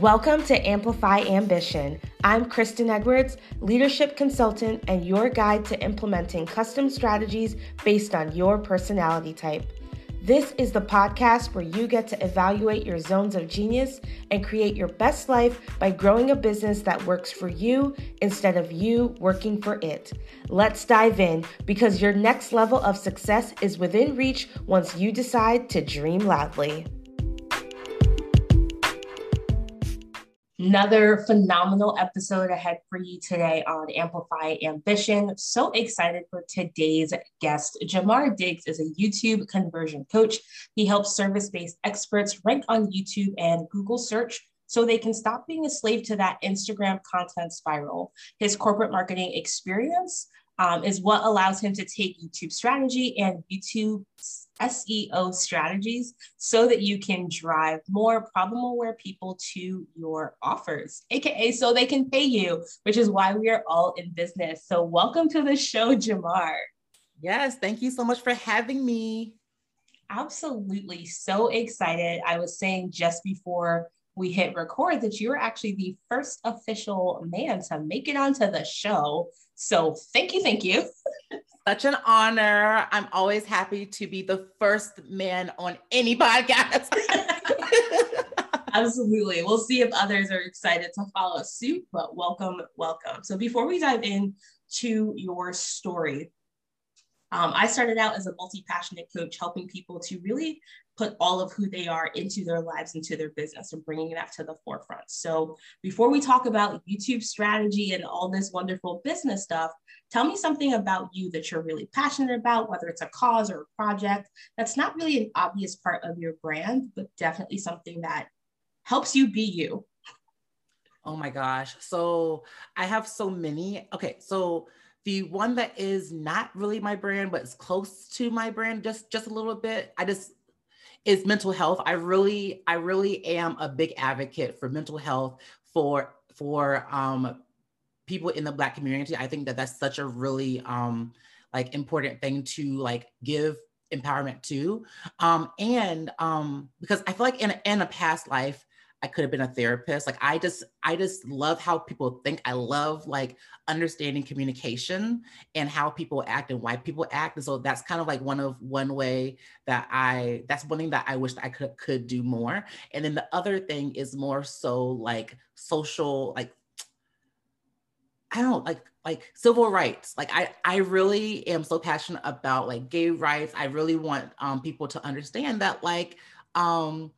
Welcome to Amplify Ambition. I'm Kristen Edwards, leadership consultant and your guide to implementing custom strategies based on your personality type. This is the podcast where you get to evaluate your zones of genius and create your best life by growing a business that works for you instead of you working for it. Let's dive in because your next level of success is within reach once you decide to dream loudly. Another phenomenal episode ahead for you today on Amplify Ambition. So excited for today's guest. Jamar Diggs is a YouTube conversion coach. He helps service based experts rank on YouTube and Google search so they can stop being a slave to that Instagram content spiral. His corporate marketing experience um, is what allows him to take YouTube strategy and YouTube SEO strategies so that you can drive more problem aware people to your offers, AKA so they can pay you, which is why we are all in business. So, welcome to the show, Jamar. Yes, thank you so much for having me. Absolutely. So excited. I was saying just before we hit record that you were actually the first official man to make it onto the show. So thank you, thank you. Such an honor. I'm always happy to be the first man on any podcast. Absolutely. We'll see if others are excited to follow suit, but welcome, welcome. So before we dive in to your story, um, I started out as a multi passionate coach, helping people to really put all of who they are into their lives, into their business, and bringing that to the forefront. So, before we talk about YouTube strategy and all this wonderful business stuff, tell me something about you that you're really passionate about, whether it's a cause or a project that's not really an obvious part of your brand, but definitely something that helps you be you. Oh my gosh. So, I have so many. Okay. So, the one that is not really my brand but is close to my brand just just a little bit i just is mental health. I really, I really am a big advocate for mental health for for um, people in the Black community. I think that that's such a really um, like important thing to like give empowerment to, um, and um, because I feel like in in a past life I could have been a therapist. Like I just I just love how people think. I love like understanding communication and how people act and why people act. And so that's kind of like one of one way that I that's one thing that I wish I could could do more. And then the other thing is more so like social like I don't like like civil rights. Like I I really am so passionate about like gay rights. I really want um people to understand that like um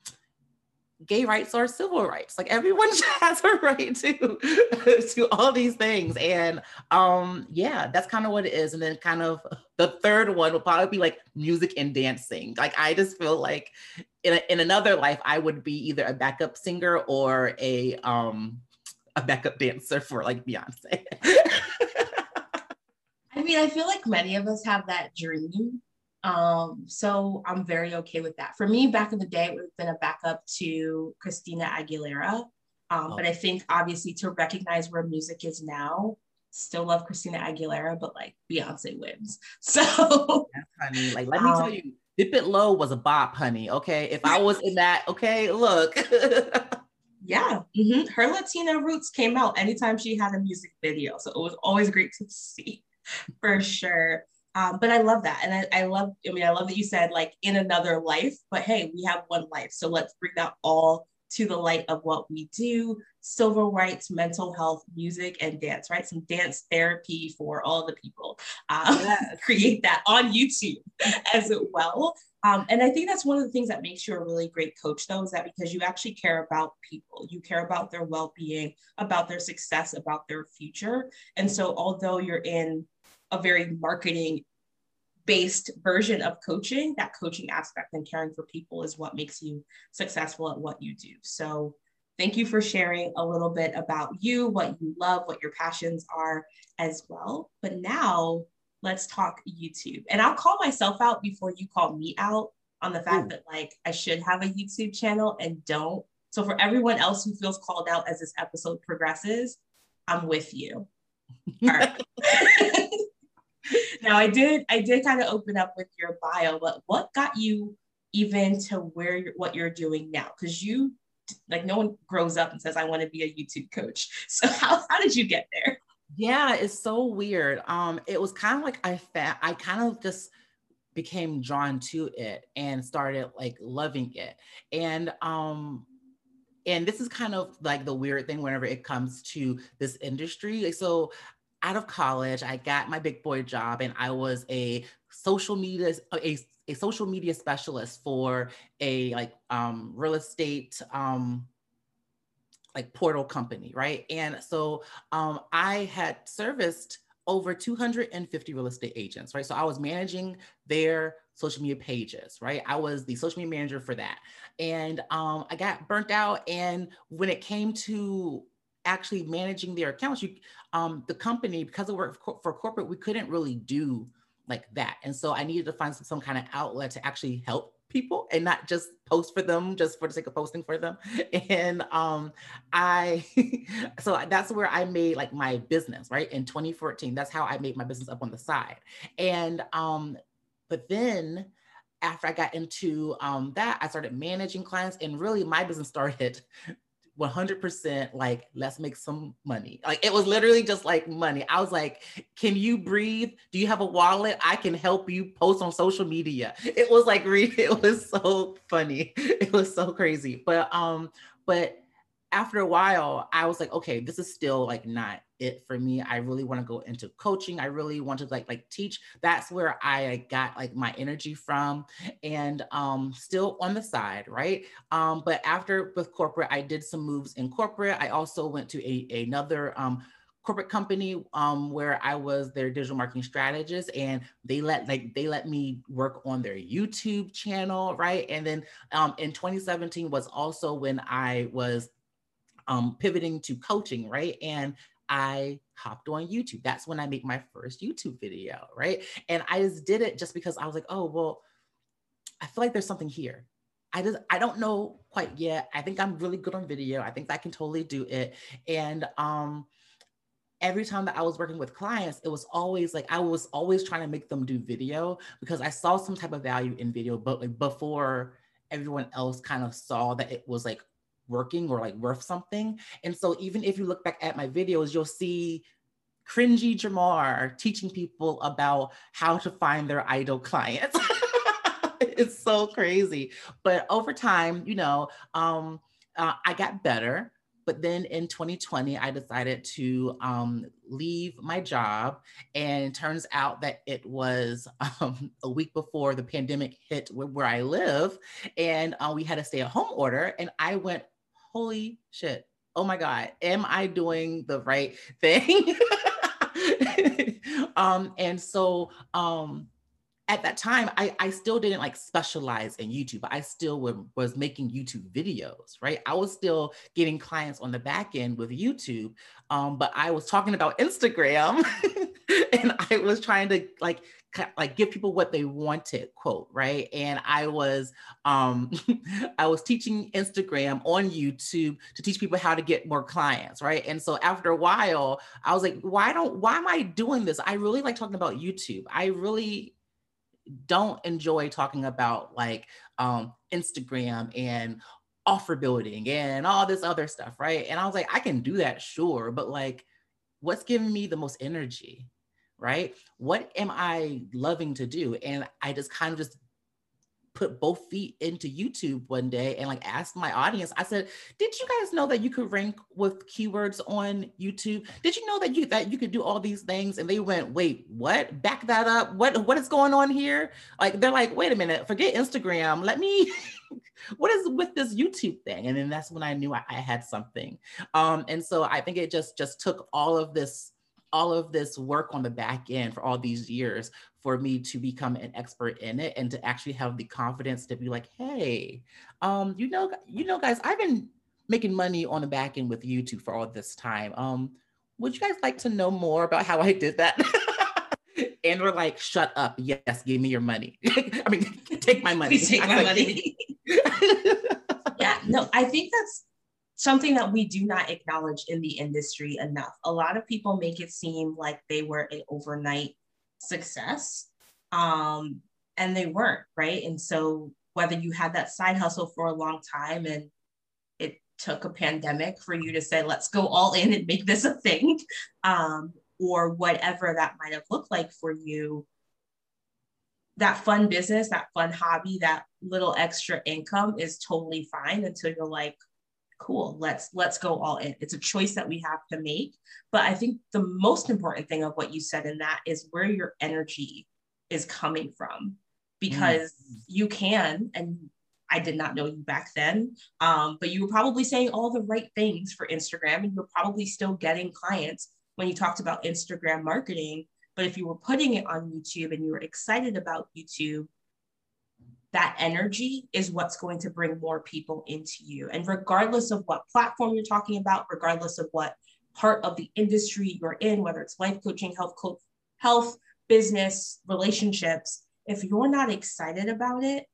gay rights are civil rights. Like everyone has a right to to all these things. And um, yeah, that's kind of what it is. And then kind of the third one will probably be like music and dancing. Like I just feel like in a, in another life I would be either a backup singer or a um a backup dancer for like Beyonce. I mean, I feel like many of us have that dream um, so I'm very okay with that. For me, back in the day, it would have been a backup to Christina Aguilera. Um, oh. But I think obviously to recognize where music is now, still love Christina Aguilera, but like Beyonce wins. So, yes, honey, like let me um, tell you, Dip It Low was a bop, honey. Okay, if I was in that, okay, look. yeah, mm-hmm. her Latina roots came out anytime she had a music video, so it was always great to see, for sure. Um, but I love that. And I, I love, I mean, I love that you said like in another life, but hey, we have one life. So let's bring that all to the light of what we do civil rights, mental health, music, and dance, right? Some dance therapy for all the people. Um, yes. create that on YouTube as well. Um, and I think that's one of the things that makes you a really great coach, though, is that because you actually care about people, you care about their well being, about their success, about their future. And so, although you're in a very marketing based version of coaching, that coaching aspect and caring for people is what makes you successful at what you do. So, thank you for sharing a little bit about you, what you love, what your passions are as well. But now, let's talk YouTube. And I'll call myself out before you call me out on the fact Ooh. that like I should have a YouTube channel and don't. So for everyone else who feels called out as this episode progresses, I'm with you. All right. now I did I did kind of open up with your bio, but what got you even to where you're, what you're doing now? Because you like no one grows up and says, I want to be a YouTube coach. So how, how did you get there? Yeah, it's so weird. Um, it was kind of like I fa- I kind of just became drawn to it and started like loving it. And um and this is kind of like the weird thing whenever it comes to this industry. So out of college, I got my big boy job and I was a social media a, a social media specialist for a like um real estate um like portal company, right? And so um, I had serviced over 250 real estate agents, right? So I was managing their social media pages, right? I was the social media manager for that. And um, I got burnt out. And when it came to actually managing their accounts, you, um, the company, because it worked for, for corporate, we couldn't really do like that. And so I needed to find some, some kind of outlet to actually help people and not just post for them just for the sake of posting for them. And um i so that's where i made like my business right? In 2014 that's how i made my business up on the side. And um but then after I got into um, that, I started managing clients, and really my business started 100% like let's make some money. Like it was literally just like money. I was like can you breathe? Do you have a wallet? I can help you post on social media. It was like it was so funny. It was so crazy. But um but after a while i was like okay this is still like not it for me. I really want to go into coaching. I really want to like like teach. That's where I got like my energy from and um still on the side, right? Um but after with corporate I did some moves in corporate. I also went to a another um corporate company um, where I was their digital marketing strategist, and they let like they let me work on their YouTube channel, right? And then um, in 2017 was also when I was um, pivoting to coaching, right? And I hopped on YouTube. That's when I made my first YouTube video, right? And I just did it just because I was like, oh, well, I feel like there's something here. I just I don't know quite yet. I think I'm really good on video. I think I can totally do it. And um every time that I was working with clients, it was always like I was always trying to make them do video because I saw some type of value in video, but like before everyone else kind of saw that it was like working or like worth something. And so even if you look back at my videos, you'll see cringy Jamar teaching people about how to find their idol clients. it's so crazy. But over time, you know, um, uh, I got better. But then in 2020, I decided to um, leave my job. And turns out that it was um, a week before the pandemic hit where, where I live. And uh, we had a stay at home order. And I went holy shit. Oh my God, am I doing the right thing? um, and so um, at that time, I, I still didn't like specialize in YouTube. I still was making YouTube videos, right? I was still getting clients on the back end with YouTube, um, but I was talking about Instagram and I was trying to like like give people what they wanted quote right? And i was um i was teaching instagram on youtube to teach people how to get more clients right? And so after a while i was like why don't why am i doing this? I really like talking about youtube. I really don't enjoy talking about like um instagram and offer building and all this other stuff right? And i was like i can do that sure but like what's giving me the most energy right? What am I loving to do? And I just kind of just put both feet into YouTube one day and like asked my audience, I said, did you guys know that you could rank with keywords on YouTube? Did you know that you that you could do all these things? And they went, wait, what? Back that up. What what is going on here? Like they're like, wait a minute, forget Instagram. Let me what is with this YouTube thing? And then that's when I knew I, I had something. Um, and so I think it just just took all of this all of this work on the back end for all these years for me to become an expert in it and to actually have the confidence to be like, hey, um, you know, you know, guys, I've been making money on the back end with YouTube for all this time. Um, would you guys like to know more about how I did that? and we're like, shut up. Yes, give me your money. I mean, take my money. Please take my money. yeah, no, I think that's something that we do not acknowledge in the industry enough. A lot of people make it seem like they were an overnight success, um, and they weren't, right? And so whether you had that side hustle for a long time and it took a pandemic for you to say, let's go all in and make this a thing, um, or whatever that might have looked like for you. That fun business, that fun hobby, that little extra income is totally fine until you're like, cool, let's let's go all in. It's a choice that we have to make. But I think the most important thing of what you said in that is where your energy is coming from because mm. you can and I did not know you back then, um, but you were probably saying all the right things for Instagram, and you were probably still getting clients when you talked about Instagram marketing. But if you were putting it on YouTube and you were excited about YouTube, that energy is what's going to bring more people into you. And regardless of what platform you're talking about, regardless of what part of the industry you're in, whether it's life coaching, health coach, health, business, relationships, if you're not excited about it,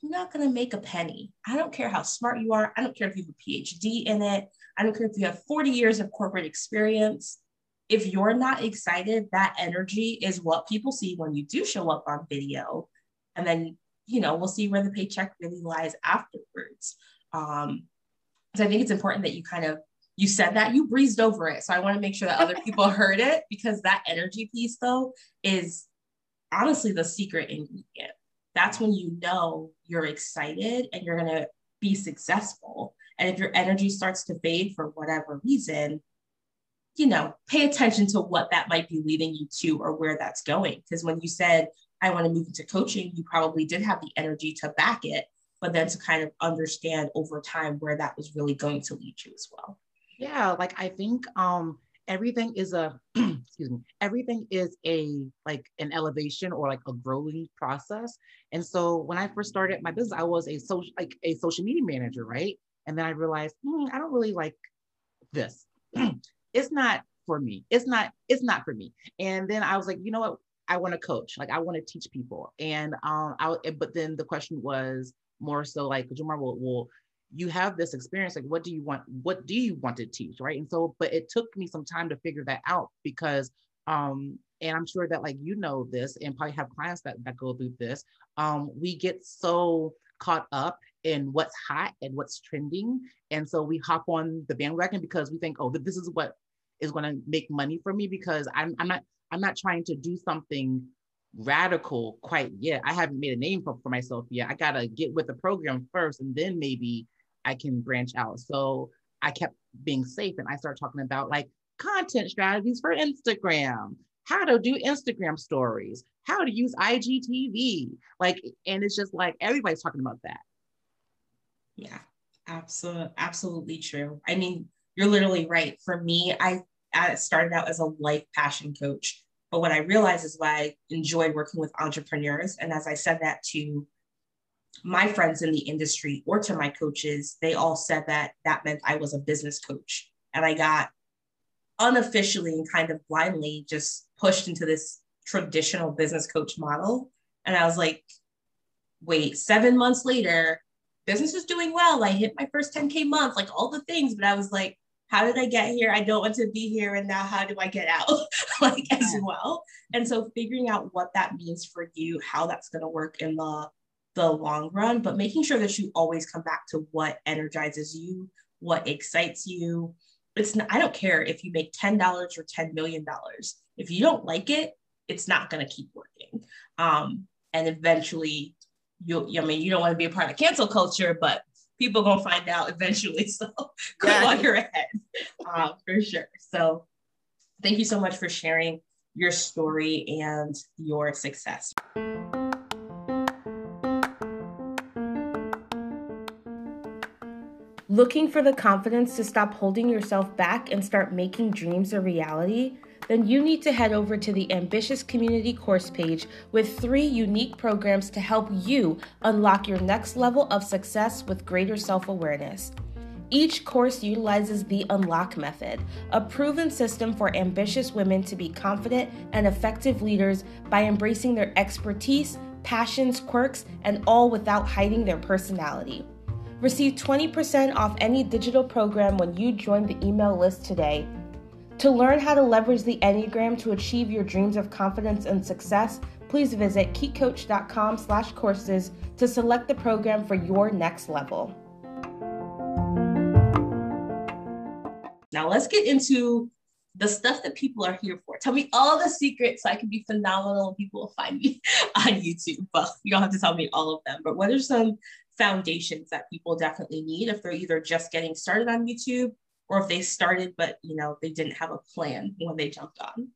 you're not going to make a penny. I don't care how smart you are. I don't care if you have a PhD in it. I don't care if you have 40 years of corporate experience. If you're not excited, that energy is what people see when you do show up on video. And then, you know, we'll see where the paycheck really lies afterwards. Um, so I think it's important that you kind of you said that you breezed over it. So I want to make sure that other people heard it because that energy piece though is honestly the secret ingredient that's when you know you're excited and you're going to be successful. And if your energy starts to fade for whatever reason, you know, pay attention to what that might be leading you to or where that's going. Because when you said, I want to move into coaching, you probably did have the energy to back it, but then to kind of understand over time where that was really going to lead you as well. Yeah, like I think um everything is a excuse me everything is a like an elevation or like a growing process. And so when i first started my business i was a social like a social media manager right? And then i realized hmm, i don't really like this. It's not for me. It's not it's not for me. And then i was like you know what i want to coach like i want to teach people and um i but then the question was more so like Jamar, well, well you have this experience like what do you want what do you want to teach right? And so but it took me some time to figure that out because um and i'm sure that like you know this and probably have clients that, that go through this um we get so caught up in what's hot and what's trending and so we hop on the bandwagon because we think oh this is what is going to make money for me because i'm, I'm not i'm not trying to do something radical quite yet i haven't made a name for, for myself yet i gotta get with the program first and then maybe I can branch out. So I kept being safe and I started talking about like content strategies for Instagram, how to do Instagram stories, how to use IGTV. Like, and it's just like everybody's talking about that. Yeah, absolutely, absolutely true. I mean, you're literally right. For me, I, I started out as a life passion coach. But what I realized is why I enjoy working with entrepreneurs. And as I said that to my friends in the industry or to my coaches, they all said that that meant I was a business coach. And I got unofficially and kind of blindly just pushed into this traditional business coach model. And I was like, wait, seven months later, business is doing well. I hit my first 10K month, like all the things. But I was like, how did I get here? I don't want to be here. And now how do I get out? like as well. And so figuring out what that means for you, how that's going to work in the the long run, but making sure that you always come back to what energizes you, what excites you. It's not, I don't care if you make $10 or $10 million. If you don't like it, it's not going to keep working. Um, and eventually you'll, I mean, you don't want to be a part of cancel culture, but people going to find out eventually. So go yeah. on your head uh, for sure. So thank you so much for sharing your story and your success. Looking for the confidence to stop holding yourself back and start making dreams a reality? Then you need to head over to the Ambitious Community course page with three unique programs to help you unlock your next level of success with greater self awareness. Each course utilizes the Unlock Method, a proven system for ambitious women to be confident and effective leaders by embracing their expertise, passions, quirks, and all without hiding their personality. Receive 20% off any digital program when you join the email list today. To learn how to leverage the Enneagram to achieve your dreams of confidence and success, please visit keycoach.com/courses to select the program for your next level. Now let's get into the stuff that people are here for. Tell me all the secrets so I can be phenomenal and people will find me on YouTube. Well, you don't have to tell me all of them, but what are some foundations that people definitely need if they're either just getting started on YouTube or if they started but you know they didn't have a plan when they jumped on?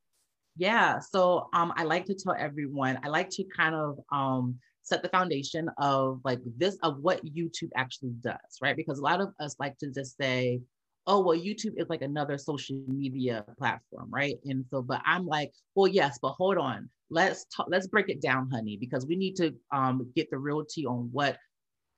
Yeah, so um, I like to tell everyone. I like to kind of um, set the foundation of like this of what YouTube actually does, right? Because a lot of us like to just say, oh well youtube is like another social media platform right and so but i'm like well yes but hold on let's talk let's break it down honey because we need to um, get the realty on what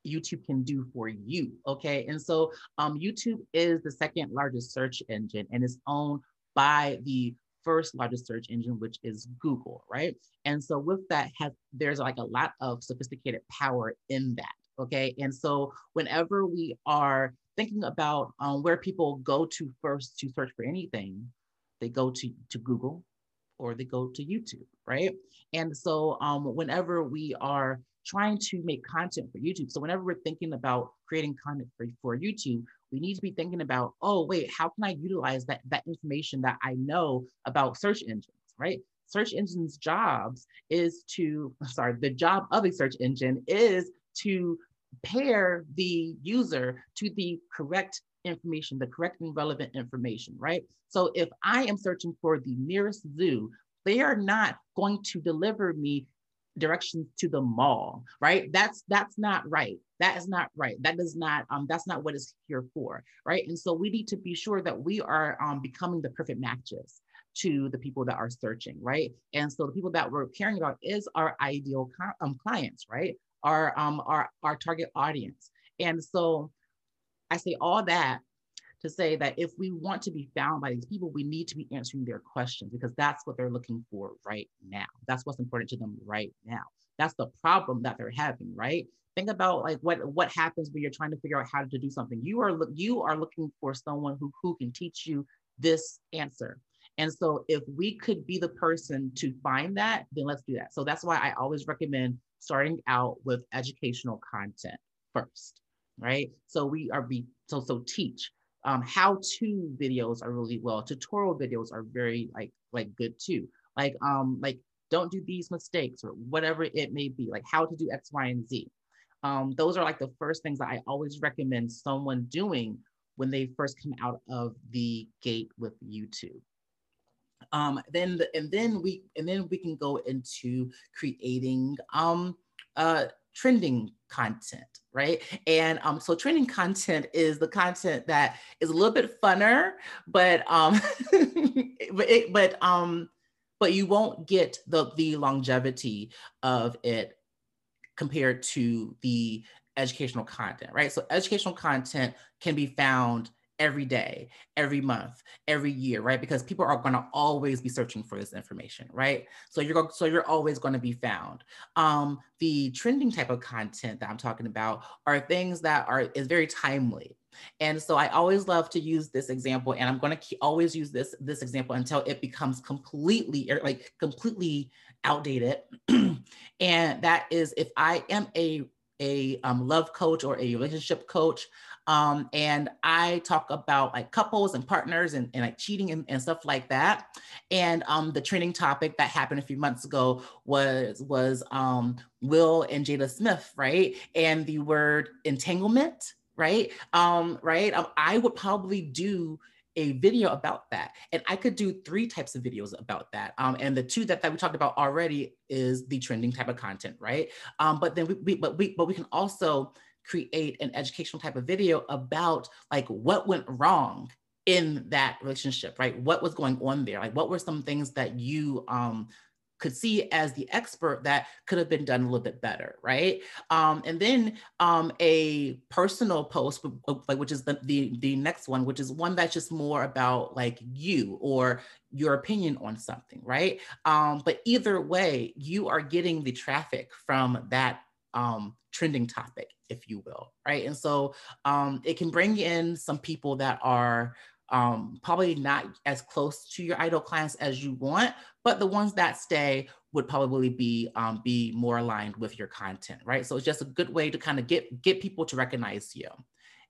YouTube can do for you. Okay. And so um, YouTube is the second largest search engine and it's owned by the first largest search engine, which is Google, right? And so with that has there's like a lot of sophisticated power in that. Okay. And so whenever we are thinking about um, where people go to first to search for anything, they go to, to Google or they go to YouTube, right? And so um, whenever we are trying to make content for YouTube. So whenever we're thinking about creating content for, for YouTube, we need to be thinking about, oh, wait, how can I utilize that, that information that I know about search engines, right? Search engines jobs is to, sorry, the job of a search engine is to pair the user to the correct information, the correct and relevant information, right? So if I am searching for the nearest zoo, they are not going to deliver me directions to the mall, right? That's that's not right. That is not right. That does not um that's not what it's here for, right? And so we need to be sure that we are um becoming the perfect matches to the people that are searching, right? And so the people that we're caring about is our ideal um, clients, right? Our um our our target audience. And so I say all that to say that if we want to be found by these people, we need to be answering their questions because that's what they're looking for right now. That's what's important to them right now. That's the problem that they're having, right? Think about like what what happens when you're trying to figure out how to do something. You are you are looking for someone who who can teach you this answer. And so if we could be the person to find that, then let's do that. So that's why I always recommend starting out with educational content first, right? So we are be so so teach um, how-to videos are really well. Tutorial videos are very like like good too. Like um like don't do these mistakes or whatever it may be. Like how to do X, Y, and Z. Um, those are like the first things that I always recommend someone doing when they first come out of the gate with YouTube. Um, then the, and then we and then we can go into creating um, uh, trending content, right? And um, so trending content is the content that is a little bit funner, but um, but it, but um, but you won't get the the longevity of it compared to the educational content, right? So educational content can be found every day, every month, every year, right? Because people are going to always be searching for this information, right? So you're so you're always going to be found. Um, the trending type of content that I'm talking about are things that are is very timely. And so I always love to use this example, and I'm going to always use this this example until it becomes completely like completely outdated. and that is if I am a a um, love coach or a relationship coach, um, and I talk about like couples and partners and, and like cheating and, and, stuff like that. And um, the training topic that happened a few months ago was was um, Will and Jada Smith, right? And the word entanglement, right? Um, right. Um, I would probably do a video about that. And I could do three types of videos about that. Um, and the two that, that we talked about already is the trending type of content, right? Um, but then we, we, but we, but we can also create an educational type of video about like what went wrong in that relationship, right? What was going on there? Like what were some things that you um, could see as the expert that could have been done a little bit better, right? Um, and then um, a personal post, like which is the, the the next one, which is one that's just more about like you or your opinion on something, right? Um, but either way, you are getting the traffic from that um, trending topic, if you will, right? And so um, it can bring in some people that are um, probably not as close to your idol clients as you want, but the ones that stay would probably be um, be more aligned with your content, right? So it's just a good way to kind of get get people to recognize you.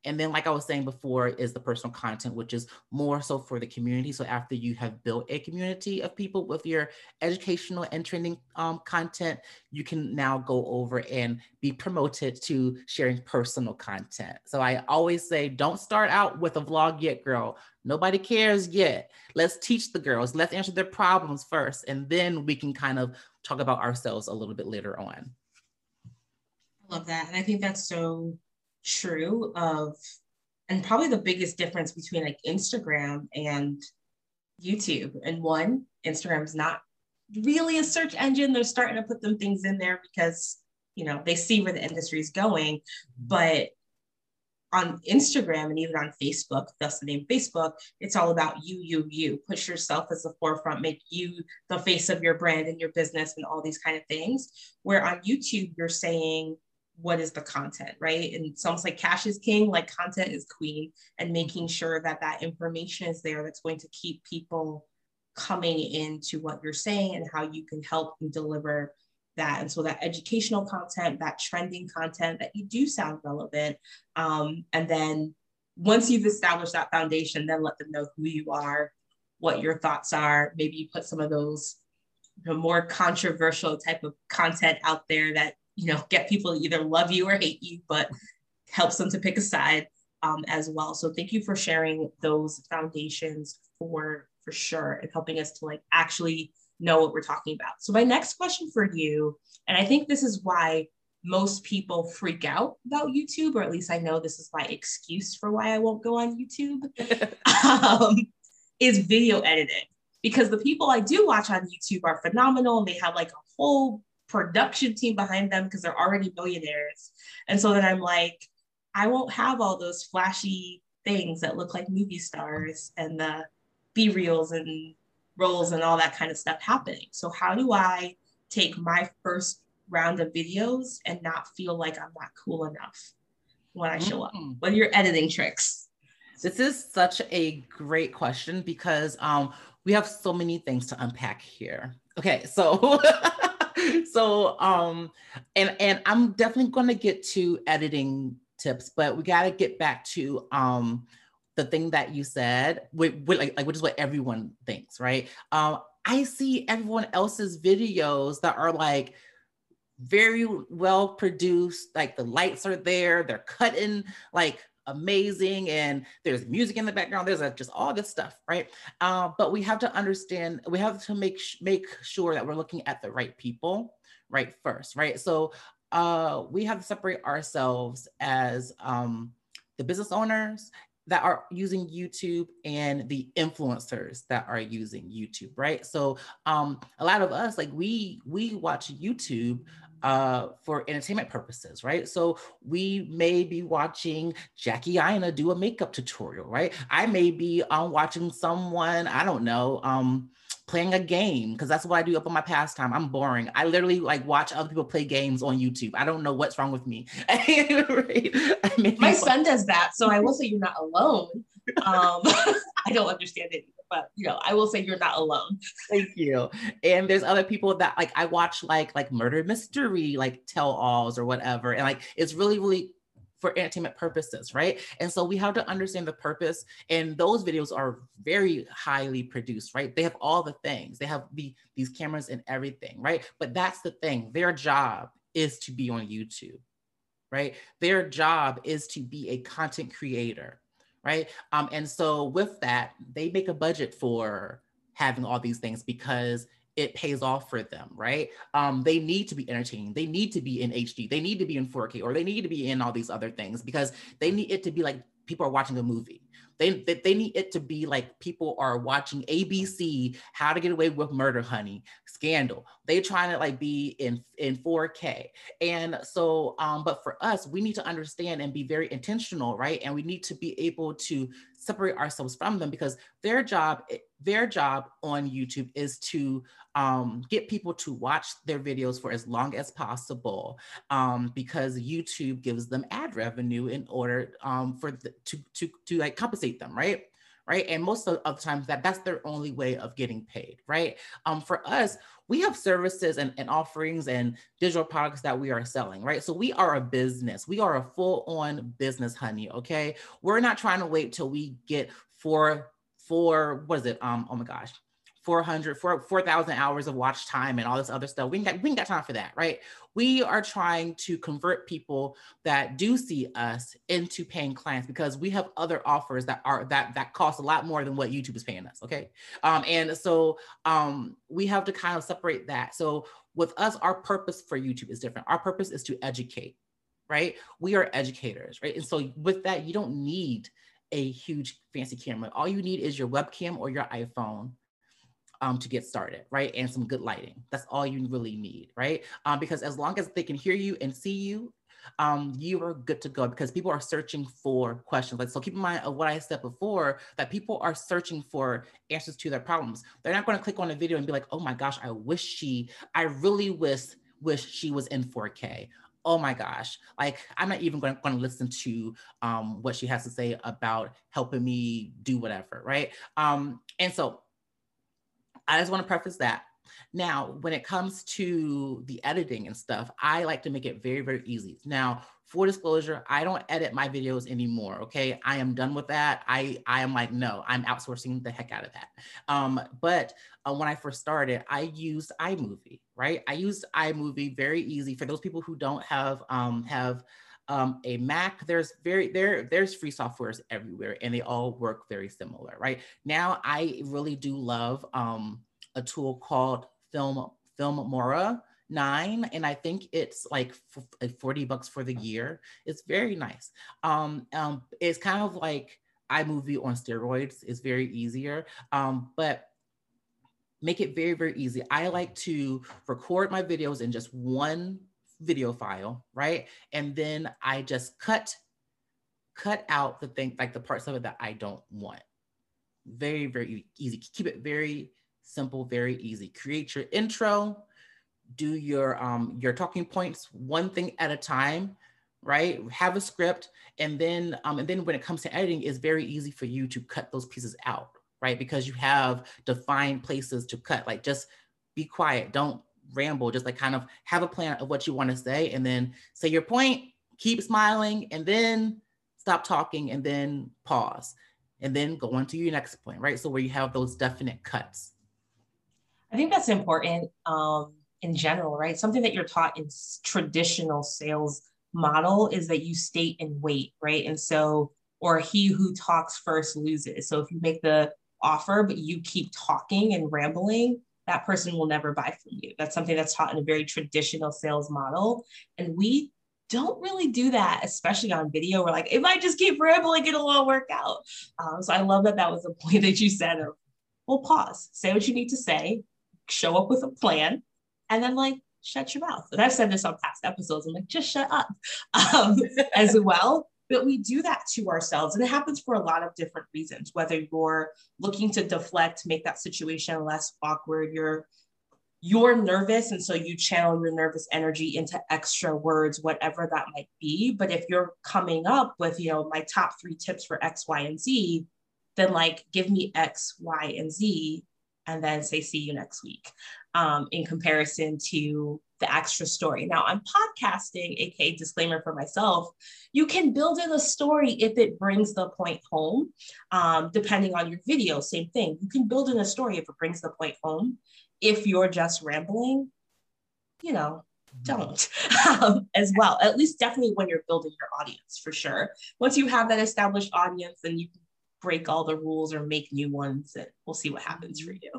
And then, like I was saying before, is the personal content, which is more so for the community. So after you have built a community of people with your educational and training um, content, you can now go over and be promoted to sharing personal content. So I always say, don't start out with a vlog yet, girl. Nobody cares yet. Let's teach the girls. Let's answer their problems first, and then we can kind of talk about ourselves a little bit later on. I love that, and I think that's so true of and probably the biggest difference between like Instagram and YouTube. And one, Instagram is not really a search engine. They're starting to put them things in there because, you know, they see where the industry is going. Mm-hmm. But on Instagram and even on Facebook, thus the name Facebook, it's all about you, you, you. Push yourself as the forefront, make you the face of your brand and your business and all these kind of things. Where on YouTube, you're saying, what is the content, right? And it's almost like cash is king, like content is queen, and making sure that that information is there that's going to keep people coming into what you're saying and how you can help and deliver that. And so that educational content, that trending content, that you do sound relevant. Um, and then once you've established that foundation, then let them know who you are, what your thoughts are. Maybe you put some of those the more controversial type of content out there that you know, get people to either love you or hate you, but helps them to pick a side um, as well. So thank you for sharing those foundations for for sure and helping us to like actually know what we're talking about. So my next question for you, and I think this is why most people freak out about YouTube, or at least I know this is my excuse for why I won't go on YouTube, um, is video editing. Because the people I do watch on YouTube are phenomenal and they have like a whole production team behind them because they're already millionaires. And so then I'm like, I won't have all those flashy things that look like movie stars and the B reels and roles and all that kind of stuff happening. So how do I take my first round of videos and not feel like I'm not cool enough when I show up? Mm. What are your editing tricks? This is such a great question because um, we have so many things to unpack here. Okay, so so um and and i'm definitely going to get to editing tips but we got to get back to um the thing that you said with, with like, like which is what everyone thinks right? Um i see everyone else's videos that are like very well produced like the lights are there they're cutting like amazing and there's music in the background there's a, just all this stuff right uh, but we have to understand we have to make make sure that we're looking at the right people right first right so uh, we have to separate ourselves as um, the business owners that are using YouTube and the influencers that are using YouTube, right? So um, a lot of us, like we we watch YouTube uh, for entertainment purposes, right? So we may be watching Jackie Aina do a makeup tutorial, right? I may be um, watching someone, I don't know, um, playing a game because that's what I do up on my pastime. I'm boring. I literally like watch other people play games on YouTube. I don't know what's wrong with me. right? My son does that, so I will say you're not alone. Um, I don't understand it but you know, I will say you're not alone. Thank you. And there's other people that like I watch like like murder mystery like tell alls or whatever, and like it's really really for entertainment purposes, right? And so we have to understand the purpose. And those videos are very highly produced, right? They have all the things. They have the these cameras and everything, right? But that's the thing. Their job is to be on YouTube, right? Their job is to be a content creator right? Um, and so with that, they make a budget for having all these things because it pays off for them, right? Um, they need to be entertaining. They need to be in HD. They need to be in 4K, or they need to be in all these other things because they need it to be like people are watching a movie. They, they, they need it to be like people are watching ABC, How to Get Away with Murder, Honey, Scandal. They trying to like be in in 4K. And so, um, but for us, we need to understand and be very intentional, right? And we need to be able to separate ourselves from them because their job their job on YouTube is to um, get people to watch their videos for as long as possible um, because YouTube gives them ad revenue in order um, for the, to, to, to like compensate them, right? right? And most of, of the times that that's their only way of getting paid, right? Um, for us, we have services and, and offerings and digital products that we are selling, right? So we are a business. We are a full-on business, honey. Okay. We're not trying to wait till we get four, four, what is it? Um, oh my gosh. 400, 4,000 hours of watch time and all this other stuff. We ain't, got, we ain't got time for that, right? We are trying to convert people that do see us into paying clients because we have other offers that are that that cost a lot more than what YouTube is paying us. Okay, um, and so um, we have to kind of separate that. So with us, our purpose for YouTube is different. Our purpose is to educate, right? We are educators, right? And so with that, you don't need a huge fancy camera. All you need is your webcam or your iPhone um, to get started, right? And some good lighting. That's all you really need, right? Um, because as long as they can hear you and see you, um, you are good to go because people are searching for questions. Like, so keep in mind of what I said before, that people are searching for answers to their problems. They're not going to click on a video and be like, oh my gosh, I wish she, I really wish, wish she was in 4K oh my gosh like i'm not even going to listen to um, what she has to say about helping me do whatever right um, and so I just want to preface that. Now, when it comes to the editing and stuff, I like to make it very, very easy. Now, for disclosure, I don't edit my videos anymore. Okay, I am done with that. I I am like, no, I'm outsourcing the heck out of that. Um, but uh, when I first started, I used iMovie. Right, I used iMovie very easy for those people who don't have um, have um, a Mac, there's very there there's free softwares everywhere, and they all work very similar, right? Now I really do love um, a tool called Film Filmora nine, and I think it's like like forty bucks for the year. It's very nice. Um, um, it's kind of like iMovie on steroids. It's very easier, um, but make it very very easy. I like to record my videos in just one video file, right? And then I just cut, cut out the thing, like the parts of it that I don't want. Very, very easy. Keep it very simple, very easy. Create your intro, do your um your talking points one thing at a time, right? Have a script, and then um and then when it comes to editing, it's very easy for you to cut those pieces out, right? Because you have defined places to cut. Like just be quiet. Don't ramble, just like kind of have a plan of what you want to say and then say your point, keep smiling, and then stop talking and then pause and then go on to your next point, right? So where you have those definite cuts. I think that's important um, in general, right? Something that you're taught in traditional sales model is that you state and wait, right? And so, or he who talks first loses. So if you make the offer, but you keep talking and rambling, that person will never buy from you. That's something that's taught in a very traditional sales model. And we don't really do that, especially on video. We're like, if I just keep rambling, it'll all work out. Um, so I love that that was a point that you said of, well, pause, say what you need to say, show up with a plan, and then like shut your mouth. And I've said this on past episodes. I'm like, just shut up um, as well but we do that to ourselves and it happens for a lot of different reasons whether you're looking to deflect make that situation less awkward you're you're nervous and so you channel your nervous energy into extra words whatever that might be. But if you're coming up with you know my top three tips for x y and z then like give me x y and z and then say see you next week um, in comparison to the extra story. Now, I'm podcasting, aka disclaimer for myself. You can build in a story if it brings the point home, um, depending on your video. Same thing. You can build in a story if it brings the point home. If you're just rambling, you know, don't um, as well. At least, definitely when you're building your audience for sure. Once you have that established audience, then you can break all the rules or make new ones, and we'll see what happens for you.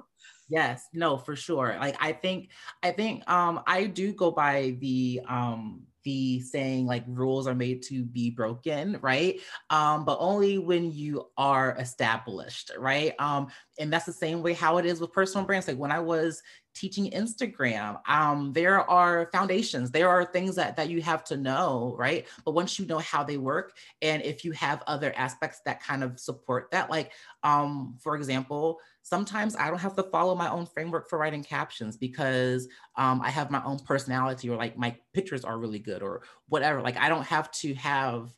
Yes, no, for sure. Like I think I think um I do go by the um the saying like rules are made to be broken, right? Um, but only when you are established, right? Um, and that's the same way how it is with personal brands. Like when I was teaching Instagram, um, there are foundations, there are things that that you have to know, right? But once you know how they work, and if you have other aspects that kind of support that, like um, for example, sometimes I don't have to follow my own framework for writing captions because um, I have my own personality or like my pictures are really good or whatever. Like I don't have to have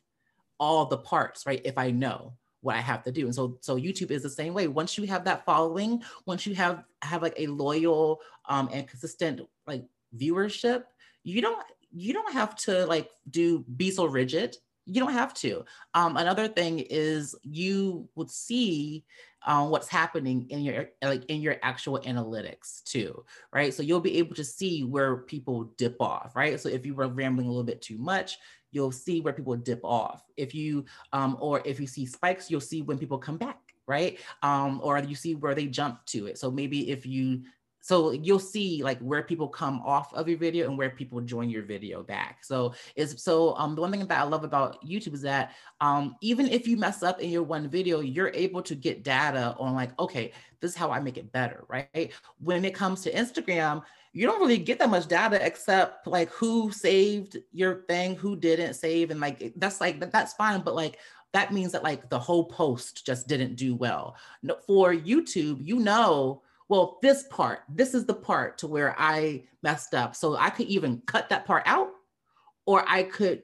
all the parts, right? If I know, what I have to do. And so so YouTube is the same way. Once you have that following, once you have have like a loyal um and consistent like viewership, you don't you don't have to like do be so rigid you don't have to. Um, another thing is you would see um, what's happening in your like in your actual analytics too, right? So you'll be able to see where people dip off, right? So if you were rambling a little bit too much, you'll see where people dip off. If you um, or if you see spikes, you'll see when people come back, right? Um, or you see where they jump to it. So maybe if you so you'll see like where people come off of your video and where people join your video back. So it's so um the one thing that i love about youtube is that um even if you mess up in your one video you're able to get data on like okay this is how i make it better right? When it comes to instagram you don't really get that much data except like who saved your thing who didn't save and like that's like that's fine but like that means that like the whole post just didn't do well. For youtube you know well, this part, this is the part to where I messed up. So I could even cut that part out or I could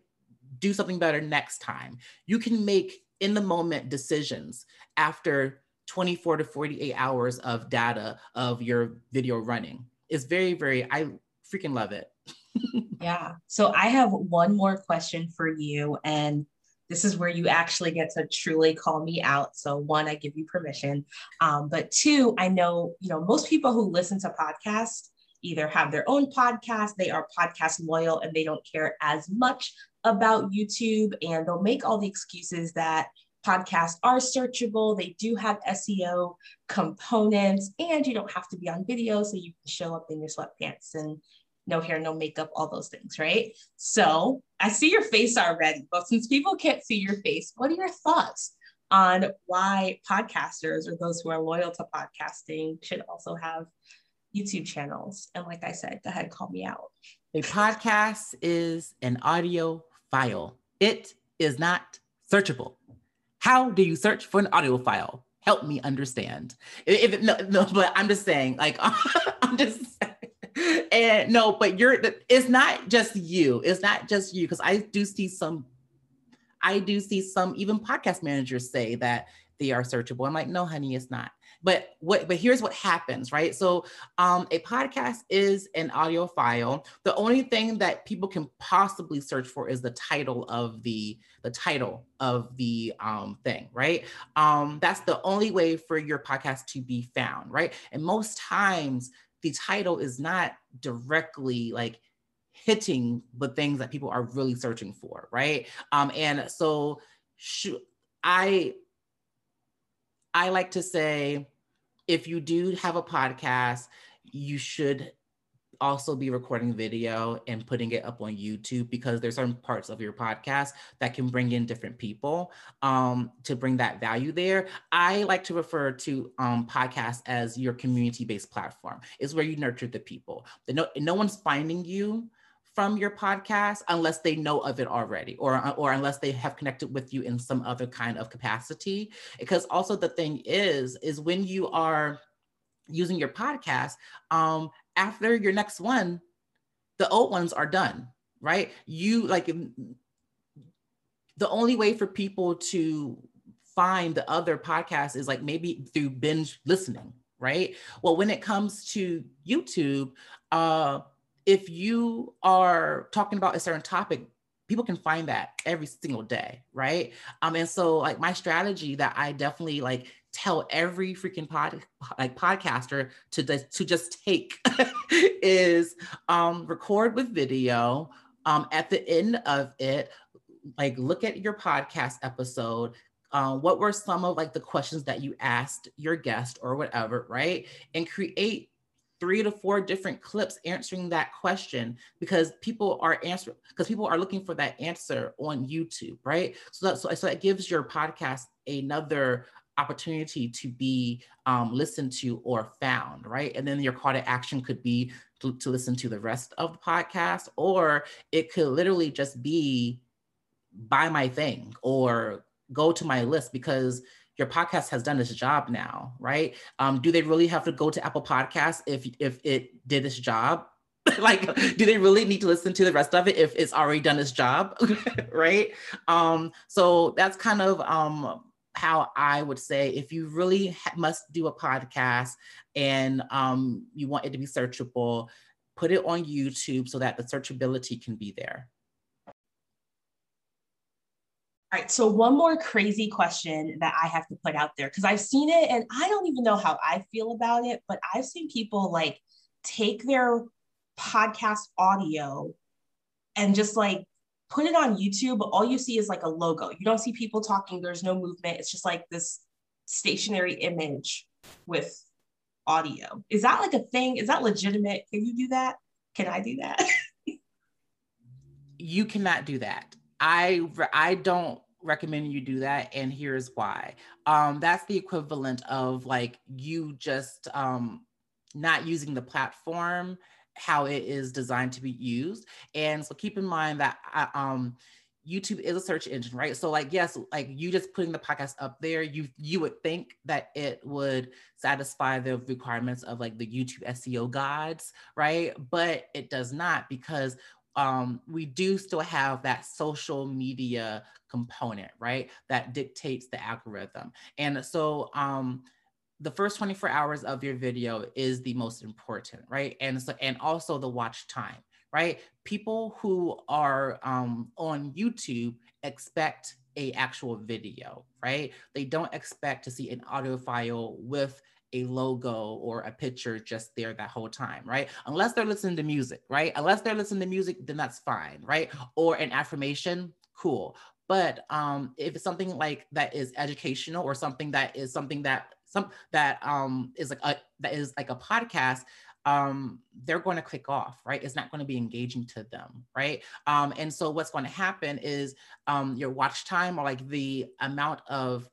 do something better next time. You can make in the moment decisions after 24 to 48 hours of data of your video running. It's very, very, I freaking love it. yeah. So I have one more question for you. And this is where you actually get to truly call me out. So one, I give you permission. Um, but two, I know, you know, most people who listen to podcasts either have their own podcast, they are podcast loyal and they don't care as much about YouTube and they'll make all the excuses that podcasts are searchable. They do have SEO components and you don't have to be on video. So you can show up in your sweatpants and no hair, no makeup, all those things, right? So I see your face already, but since people can't see your face, what are your thoughts on why podcasters or those who are loyal to podcasting should also have YouTube channels? And like I said, go ahead, call me out. A podcast is an audio file, it is not searchable. How do you search for an audio file? Help me understand. If, no, no, but I'm just saying, like, I'm just and no, but you're it's not just you. It's not just you because I do see some I do see some even podcast managers say that they are searchable. I'm like, no, honey, it's not. But what but here's what happens, right? So um a podcast is an audio file. The only thing that people can possibly search for is the title of the the title of the um thing, right? Um that's the only way for your podcast to be found, right? And most times the title is not directly like hitting the things that people are really searching for, right? Um, and so sh- I I like to say if you do have a podcast, you should also be recording video and putting it up on YouTube because there's certain parts of your podcast that can bring in different people um, to bring that value there. I like to refer to um, podcasts as your community-based platform. Is where you nurture the people. No, no one's finding you from your podcast unless they know of it already or or unless they have connected with you in some other kind of capacity because also the thing is is when you are using your podcast um after your next one, the old ones are done, right? You like the only way for people to find the other podcasts is like maybe through binge listening, right? Well, when it comes to YouTube, uh, if you are talking about a certain topic, people can find that every single day, right? Um, and so like my strategy that I definitely like tell every freaking pod like podcaster to to just take is um record with video um at the end of it like look at your podcast episode um, what were some of like the questions that you asked your guest or whatever right and create three to four different clips answering that question because people are answer because people are looking for that answer on YouTube, right? So that so, so that gives your podcast another opportunity to be um, listened to or found, right? And then your call to action could be to, to listen to the rest of the podcast, or it could literally just be buy my thing or go to my list because your podcast has done its job now, right? Um, do they really have to go to Apple Podcasts if if it did its job? like, do they really need to listen to the rest of it if it's already done its job, right? Um, so that's kind of um how I would say if you really ha- must do a podcast and um, you want it to be searchable, put it on YouTube so that the searchability can be there. All right, so one more crazy question that I have to put out there because I've seen it and I don't even know how I feel about it, but I've seen people like take their podcast audio and just like put it on YouTube, but all you see is like a logo. You don't see people talking, there's no movement. It's just like this stationary image with audio. Is that like a thing? Is that legitimate? Can you do that? Can I do that? you cannot do that. I I don't recommend you do that and here's why. Um that's the equivalent of like you just um not using the platform how it is designed to be used. And so keep in mind that uh, um, YouTube is a search engine, right? So like yes, like you just putting the podcast up there, you you would think that it would satisfy the requirements of like the YouTube SEO gods, right? But it does not because um, we do still have that social media component, right? That dictates the algorithm. And so um, the first 24 hours of your video is the most important, right? And so, and also the watch time, right? People who are um, on YouTube expect a actual video, right? They don't expect to see an audio file with a logo or a picture just there that whole time, right? Unless they're listening to music, right? Unless they're listening to music, then that's fine, right? Or an affirmation, cool. But um, if it's something like that is educational or something that is something that some that um is like a that is like a podcast um, they're going to click off, right? It's not going to be engaging to them, right? Um, and so what's going to happen is um, your watch time or like the amount of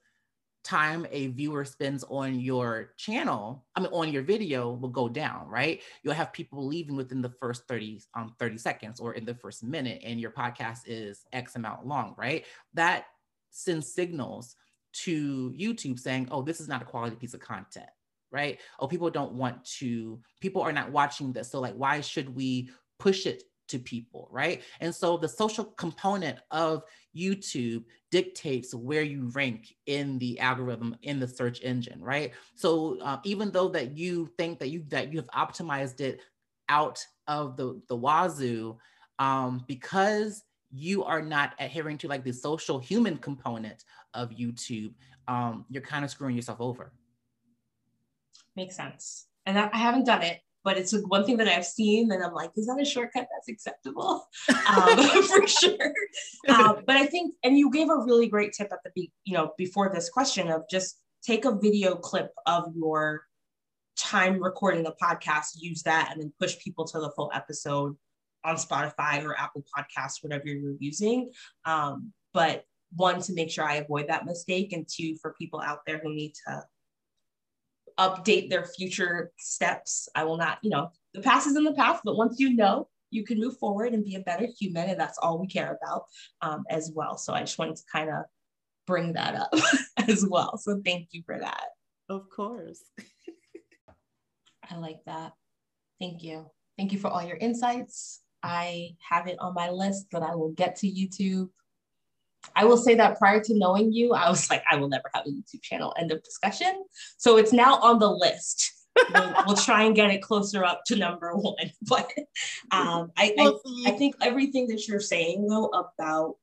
time a viewer spends on your channel, I mean, on your video will go down, right? You'll have people leaving within the first 30, um, 30 seconds or in the first minute, and your podcast is X amount long, right? That sends signals to YouTube saying, oh, this is not a quality piece of content, right? Oh, people don't want to, people are not watching this. So, like, why should we push it to people, right? And so the social component of YouTube dictates where you rank in the algorithm in the search engine, right? So uh, even though that you think that you that you have optimized it out of the the wazoo, um, because you are not adhering to like the social human component of YouTube, um, you're kind of screwing yourself over. Makes sense. And I haven't done it, but it's one thing that I've seen and I'm like, is that a shortcut that's acceptable? Um, for sure. Um, but I think, and you gave a really great tip at the, be- you know, before this question of just take a video clip of your time recording the podcast, use that, and then push people to the full episode on Spotify or Apple Podcasts, whatever you're using. Um, but one, to make sure I avoid that mistake, and two, for people out there who need to update their future steps. I will not, you know, the past is in the past, but once you know, you can move forward and be a better human. And that's all we care about um, as well. So I just wanted to kind of bring that up as well. So thank you for that. Of course. I like that. Thank you. Thank you for all your insights. I have it on my list that I will get to YouTube. I will say that prior to knowing you, I was like, I will never have a YouTube channel. End of discussion. So it's now on the list. we'll, we'll, try and get it closer up to number one. But um, I, I, I think everything that you're saying though about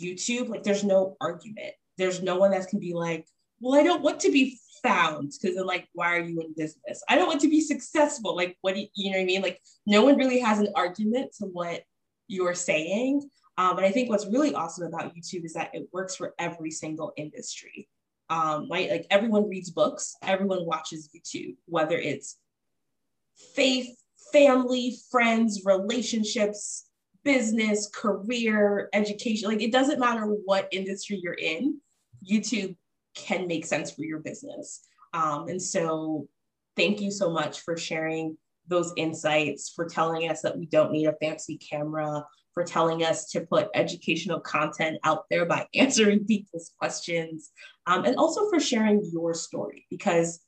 YouTube, like there's no argument. There's no one that can be like, well, I don't want to be found because they're like, why are you in business? I don't want to be successful. Like, what do you, you know what I mean? Like, no one really has an argument to what you're saying. Um, but I think what's really awesome about YouTube is that it works for every single industry. Um, right? Like everyone reads books, everyone watches YouTube, whether it's faith, family, friends, relationships, business, career, education. Like it doesn't matter what industry you're in, YouTube can make sense for your business. Um, and so, thank you so much for sharing those insights, for telling us that we don't need a fancy camera, for telling us to put educational content out there by answering people's questions, um, and also for sharing your story because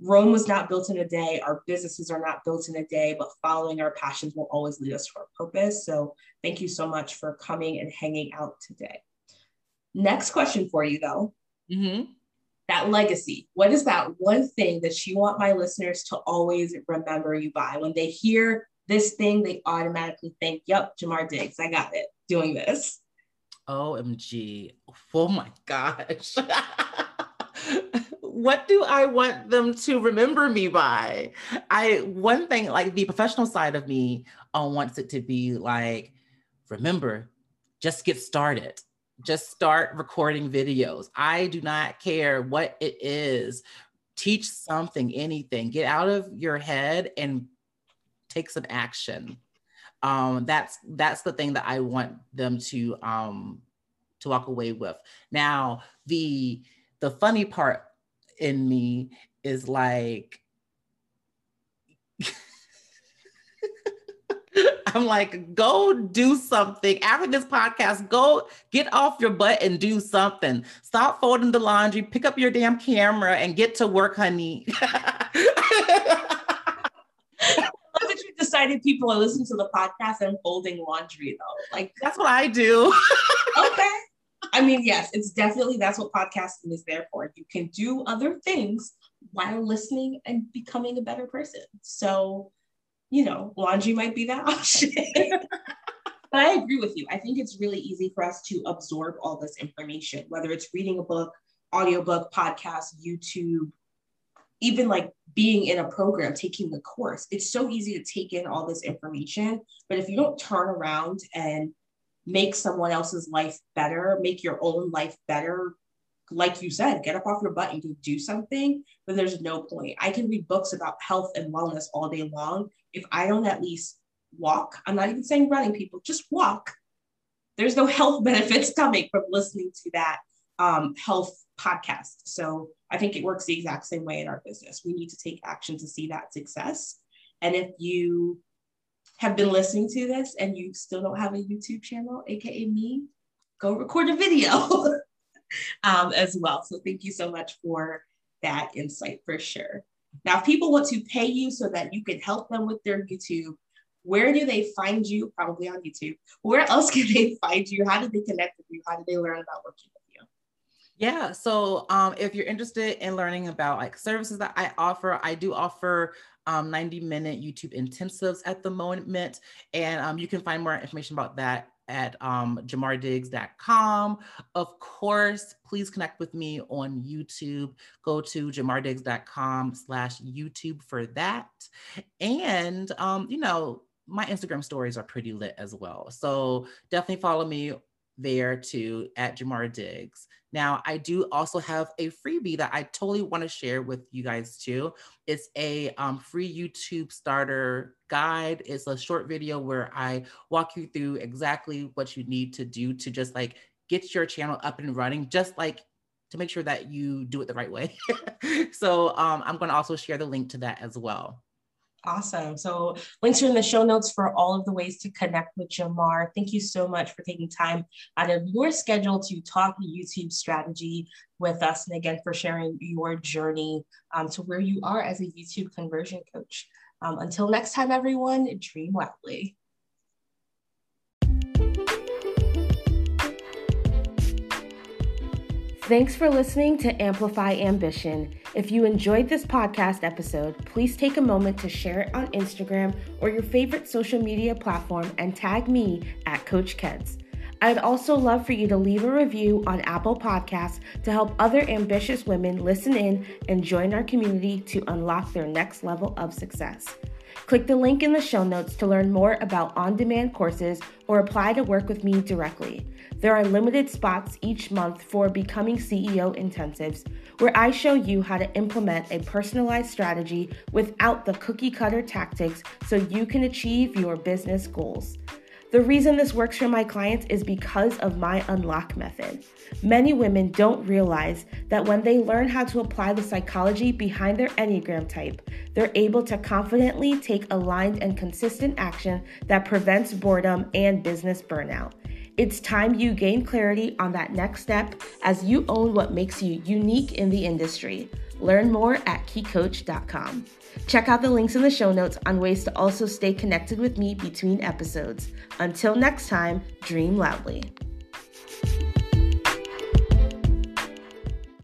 Rome was not built in a day. Our businesses are not built in a day, but following our passions will always lead us to our purpose. So, thank you so much for coming and hanging out today. Next question for you, though. Mm-hmm. that legacy. What is that one thing that you want my listeners to always remember you by? When they hear this thing, they automatically think, yep, Jamar Diggs, I got it doing this. OMG. Oh my gosh. what do I want them to remember me by? I one thing like the professional side of me uh, wants it to be like, remember, just get started. Just start recording videos. I do not care what it is. Teach something, anything. Get out of your head and take some action. Um, that's that's the thing that I want them to um, to walk away with. Now, the the funny part in me is like I'm like, go do something after this podcast. Go get off your butt and do something. Stop folding the laundry, pick up your damn camera, and get to work, honey. decided people are listening to the podcast and folding laundry, though. Like that's what I do. okay. I mean, yes, it's definitely that's what podcasting is there for. You can do other things while listening and becoming a better person. So, you know, laundry might be that option. but I agree with you. I think it's really easy for us to absorb all this information, whether it's reading a book, audiobook, podcast, YouTube, even like being in a program, taking a course. It's so easy to take in all this information. But if you don't turn around and make someone else's life better, make your own life better. Like you said, get up off your butt and go do something, but there's no point. I can read books about health and wellness all day long. If I don't at least walk, I'm not even saying running people, just walk. There's no health benefits coming from listening to that um, health podcast. So I think it works the exact same way in our business. We need to take action to see that success. And if you have been listening to this and you still don't have a YouTube channel, aka me, go record a video um, as well. So thank you so much for that insight for sure. Now, if people want to pay you so that you can help them with their YouTube, where do they find you? Probably on YouTube. Where else can they find you? How do they connect with you? How do they learn about working with? Yeah. So um, if you're interested in learning about like services that I offer, I do offer um, 90 minute YouTube intensives at the moment. And um, you can find more information about that at um, jamardiggs.com. Of course, please connect with me on YouTube. Go to jamardiggs.com slash YouTube for that. And, um, you know, my Instagram stories are pretty lit as well. So definitely follow me there too at Jamar Diggs. Now, I do also have a freebie that I totally want to share with you guys too. It's a um, free YouTube starter guide. It's a short video where I walk you through exactly what you need to do to just like get your channel up and running, just like to make sure that you do it the right way. so um, I'm going to also share the link to that as well. Awesome. So links are in the show notes for all of the ways to connect with Jamar. Thank you so much for taking time out of your schedule to talk YouTube strategy with us. And again, for sharing your journey um, to where you are as a YouTube conversion coach. Um, until next time, everyone, dream loudly. Thanks for listening to Amplify Ambition. If you enjoyed this podcast episode, please take a moment to share it on Instagram or your favorite social media platform and tag me at Coach Keds. I'd also love for you to leave a review on Apple Podcasts to help other ambitious women listen in and join our community to unlock their next level of success. Click the link in the show notes to learn more about on demand courses or apply to work with me directly. There are limited spots each month for Becoming CEO intensives, where I show you how to implement a personalized strategy without the cookie cutter tactics so you can achieve your business goals. The reason this works for my clients is because of my unlock method. Many women don't realize that when they learn how to apply the psychology behind their Enneagram type, they're able to confidently take aligned and consistent action that prevents boredom and business burnout. It's time you gain clarity on that next step as you own what makes you unique in the industry. Learn more at keycoach.com. Check out the links in the show notes on ways to also stay connected with me between episodes. Until next time, dream loudly.